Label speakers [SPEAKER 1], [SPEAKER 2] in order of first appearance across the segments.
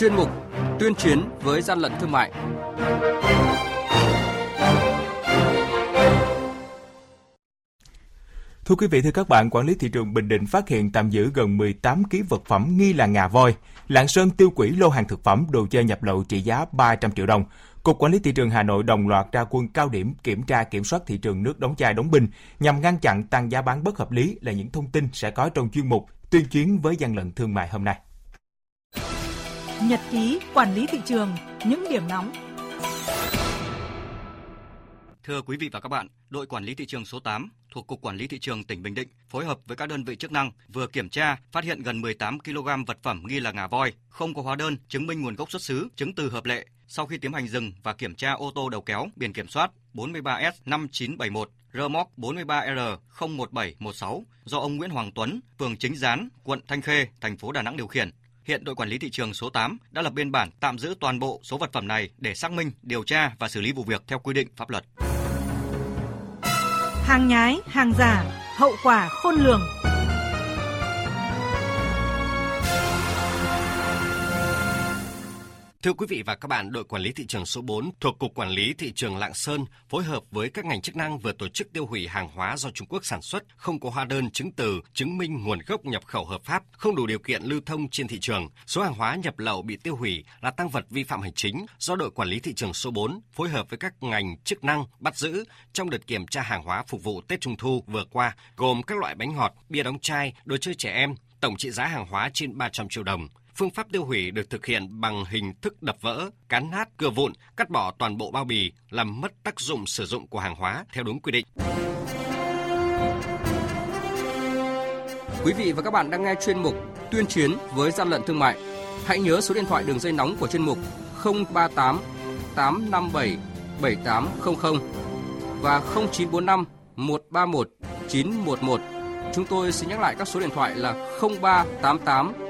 [SPEAKER 1] chuyên mục Tuyên chiến với gian lận thương mại.
[SPEAKER 2] Thưa quý vị, thưa các bạn, quản lý thị trường Bình Định phát hiện tạm giữ gần 18 kg vật phẩm nghi là ngà voi. Lạng Sơn tiêu hủy lô hàng thực phẩm đồ chơi nhập lậu trị giá 300 triệu đồng. Cục Quản lý thị trường Hà Nội đồng loạt ra quân cao điểm kiểm tra kiểm soát thị trường nước đóng chai đóng bình nhằm ngăn chặn tăng giá bán bất hợp lý là những thông tin sẽ có trong chuyên mục tuyên chiến với gian lận thương mại hôm nay.
[SPEAKER 3] Nhật ký quản lý thị trường, những điểm nóng.
[SPEAKER 4] Thưa quý vị và các bạn, đội quản lý thị trường số 8 thuộc Cục Quản lý Thị trường tỉnh Bình Định phối hợp với các đơn vị chức năng vừa kiểm tra phát hiện gần 18 kg vật phẩm nghi là ngà voi, không có hóa đơn chứng minh nguồn gốc xuất xứ, chứng từ hợp lệ. Sau khi tiến hành dừng và kiểm tra ô tô đầu kéo biển kiểm soát 43S5971 rơ móc 43R01716 do ông Nguyễn Hoàng Tuấn, phường Chính Gián, quận Thanh Khê, thành phố Đà Nẵng điều khiển. Hiện đội quản lý thị trường số 8 đã lập biên bản tạm giữ toàn bộ số vật phẩm này để xác minh, điều tra và xử lý vụ việc theo quy định pháp luật.
[SPEAKER 3] Hàng nhái, hàng giả, hậu quả khôn lường.
[SPEAKER 5] Thưa quý vị và các bạn, đội quản lý thị trường số 4 thuộc Cục Quản lý Thị trường Lạng Sơn phối hợp với các ngành chức năng vừa tổ chức tiêu hủy hàng hóa do Trung Quốc sản xuất, không có hóa đơn chứng từ, chứng minh nguồn gốc nhập khẩu hợp pháp, không đủ điều kiện lưu thông trên thị trường. Số hàng hóa nhập lậu bị tiêu hủy là tăng vật vi phạm hành chính do đội quản lý thị trường số 4 phối hợp với các ngành chức năng bắt giữ trong đợt kiểm tra hàng hóa phục vụ Tết Trung thu vừa qua, gồm các loại bánh ngọt, bia đóng chai, đồ chơi trẻ em, tổng trị giá hàng hóa trên 300 triệu đồng. Phương pháp tiêu hủy được thực hiện bằng hình thức đập vỡ, cán nát, cưa vụn, cắt bỏ toàn bộ bao bì, làm mất tác dụng sử dụng của hàng hóa theo đúng quy định.
[SPEAKER 1] Quý vị và các bạn đang nghe chuyên mục Tuyên chiến với gian lận thương mại. Hãy nhớ số điện thoại đường dây nóng của chuyên mục 038 857 7800 và 0945 131 911. Chúng tôi xin nhắc lại các số điện thoại là 0388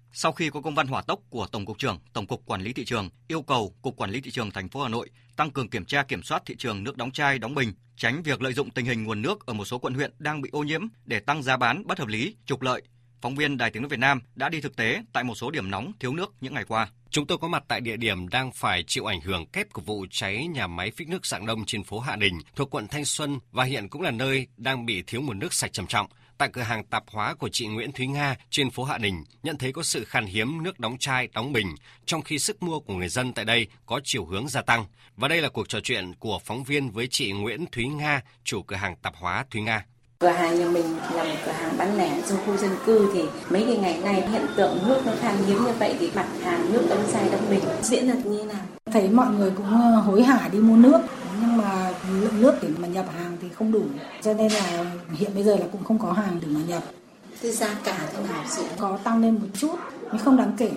[SPEAKER 4] sau khi có công văn hỏa tốc của Tổng cục trưởng Tổng cục Quản lý thị trường yêu cầu Cục Quản lý thị trường thành phố Hà Nội tăng cường kiểm tra kiểm soát thị trường nước đóng chai, đóng bình, tránh việc lợi dụng tình hình nguồn nước ở một số quận huyện đang bị ô nhiễm để tăng giá bán bất hợp lý, trục lợi. Phóng viên Đài Tiếng nói Việt Nam đã đi thực tế tại một số điểm nóng thiếu nước những ngày qua.
[SPEAKER 5] Chúng tôi có mặt tại địa điểm đang phải chịu ảnh hưởng kép của vụ cháy nhà máy phích nước dạng đông trên phố Hạ Đình thuộc quận Thanh Xuân và hiện cũng là nơi đang bị thiếu nguồn nước sạch trầm trọng tại cửa hàng tạp hóa của chị Nguyễn Thúy Nga trên phố Hạ Đình nhận thấy có sự khan hiếm nước đóng chai, đóng bình, trong khi sức mua của người dân tại đây có chiều hướng gia tăng. Và đây là cuộc trò chuyện của phóng viên với chị Nguyễn Thúy Nga, chủ cửa hàng tạp hóa Thúy Nga.
[SPEAKER 6] Cửa hàng nhà mình là một cửa hàng bán lẻ trong khu dân cư thì mấy cái ngày nay hiện tượng nước nó khan hiếm như vậy thì mặt hàng nước đóng chai đóng bình diễn ra như nào?
[SPEAKER 7] Thấy mọi người cũng ờ, hối hả đi mua nước nhưng mà lượng nước để mà nhập hàng không đủ. Cho nên là hiện bây giờ là cũng không có hàng để mà nhập.
[SPEAKER 6] Thế giá cả thế nào chị?
[SPEAKER 7] có tăng lên một chút nhưng không đáng kể.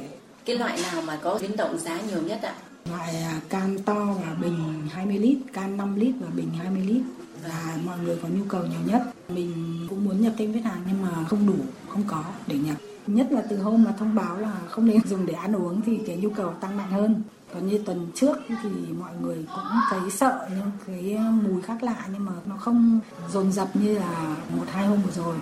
[SPEAKER 6] Cái loại nào mà có biến động giá nhiều nhất ạ?
[SPEAKER 7] loại à, can to và bình 20 lít can 5 lít và bình 20 lít và mọi người có nhu cầu nhiều nhất. Mình cũng muốn nhập thêm vết hàng nhưng mà không đủ không có để nhập. Nhất là từ hôm mà thông báo là không nên dùng để ăn uống thì cái nhu cầu tăng mạnh hơn còn như tuần trước thì mọi người cũng thấy sợ nhưng cái mùi khác lạ nhưng mà nó không dồn dập như là một hai hôm vừa rồi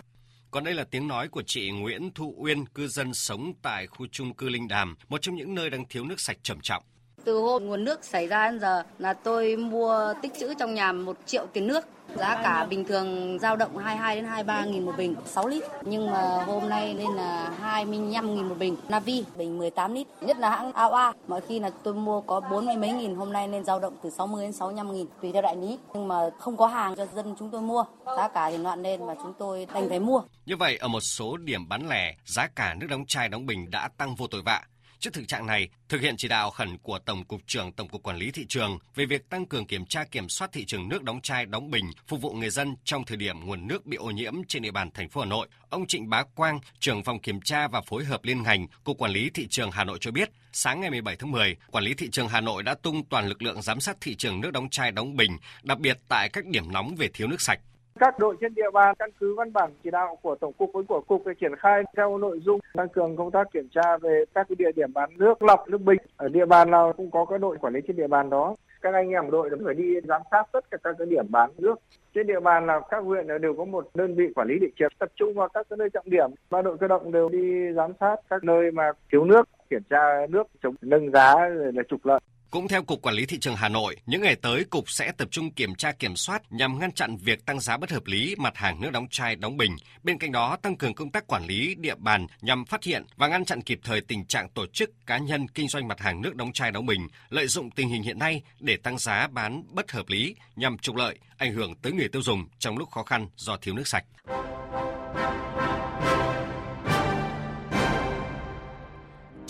[SPEAKER 5] Còn đây là tiếng nói của chị Nguyễn Thu Uyên, cư dân sống tại khu chung cư Linh Đàm, một trong những nơi đang thiếu nước sạch trầm trọng.
[SPEAKER 8] Từ hôm nguồn nước xảy ra đến giờ là tôi mua tích trữ trong nhà 1 triệu tiền nước. Giá cả bình thường dao động 22 đến 23 nghìn một bình, 6 lít. Nhưng mà hôm nay lên là 25 nghìn một bình. Navi, bình 18 lít. Nhất là hãng AOA. Mọi khi là tôi mua có 40 mấy nghìn, hôm nay lên dao động từ 60 đến 65 nghìn, tùy theo đại lý. Nhưng mà không có hàng cho dân chúng tôi mua. Giá cả thì loạn lên và chúng tôi đành phải mua.
[SPEAKER 5] Như vậy, ở một số điểm bán lẻ, giá cả nước đóng chai đóng bình đã tăng vô tội vạ. Trước thực trạng này, thực hiện chỉ đạo khẩn của Tổng cục trưởng Tổng cục Quản lý thị trường về việc tăng cường kiểm tra kiểm soát thị trường nước đóng chai, đóng bình phục vụ người dân trong thời điểm nguồn nước bị ô nhiễm trên địa bàn thành phố Hà Nội, ông Trịnh Bá Quang, trưởng phòng kiểm tra và phối hợp liên ngành, Cục Quản lý thị trường Hà Nội cho biết, sáng ngày 17 tháng 10, Quản lý thị trường Hà Nội đã tung toàn lực lượng giám sát thị trường nước đóng chai, đóng bình, đặc biệt tại các điểm nóng về thiếu nước sạch.
[SPEAKER 9] Các đội trên địa bàn căn cứ văn bản chỉ đạo của Tổng cục với của cục để triển khai theo nội dung tăng cường công tác kiểm tra về các cái địa điểm bán nước lọc, nước bình. Ở địa bàn nào cũng có các đội quản lý trên địa bàn đó. Các anh em đội phải đi giám sát tất cả các cái điểm bán nước trên địa bàn là các huyện đều có một đơn vị quản lý địa trường tập trung vào các cái nơi trọng điểm ba đội cơ động đều đi giám sát các nơi mà thiếu nước kiểm tra nước chống nâng giá rồi là trục lợi
[SPEAKER 5] cũng theo Cục Quản lý Thị trường Hà Nội, những ngày tới Cục sẽ tập trung kiểm tra kiểm soát nhằm ngăn chặn việc tăng giá bất hợp lý mặt hàng nước đóng chai, đóng bình. Bên cạnh đó, tăng cường công tác quản lý địa bàn nhằm phát hiện và ngăn chặn kịp thời tình trạng tổ chức cá nhân kinh doanh mặt hàng nước đóng chai, đóng bình lợi dụng tình hình hiện nay để tăng giá bán bất hợp lý nhằm trục lợi, ảnh hưởng tới người tiêu dùng trong lúc khó khăn do thiếu nước sạch.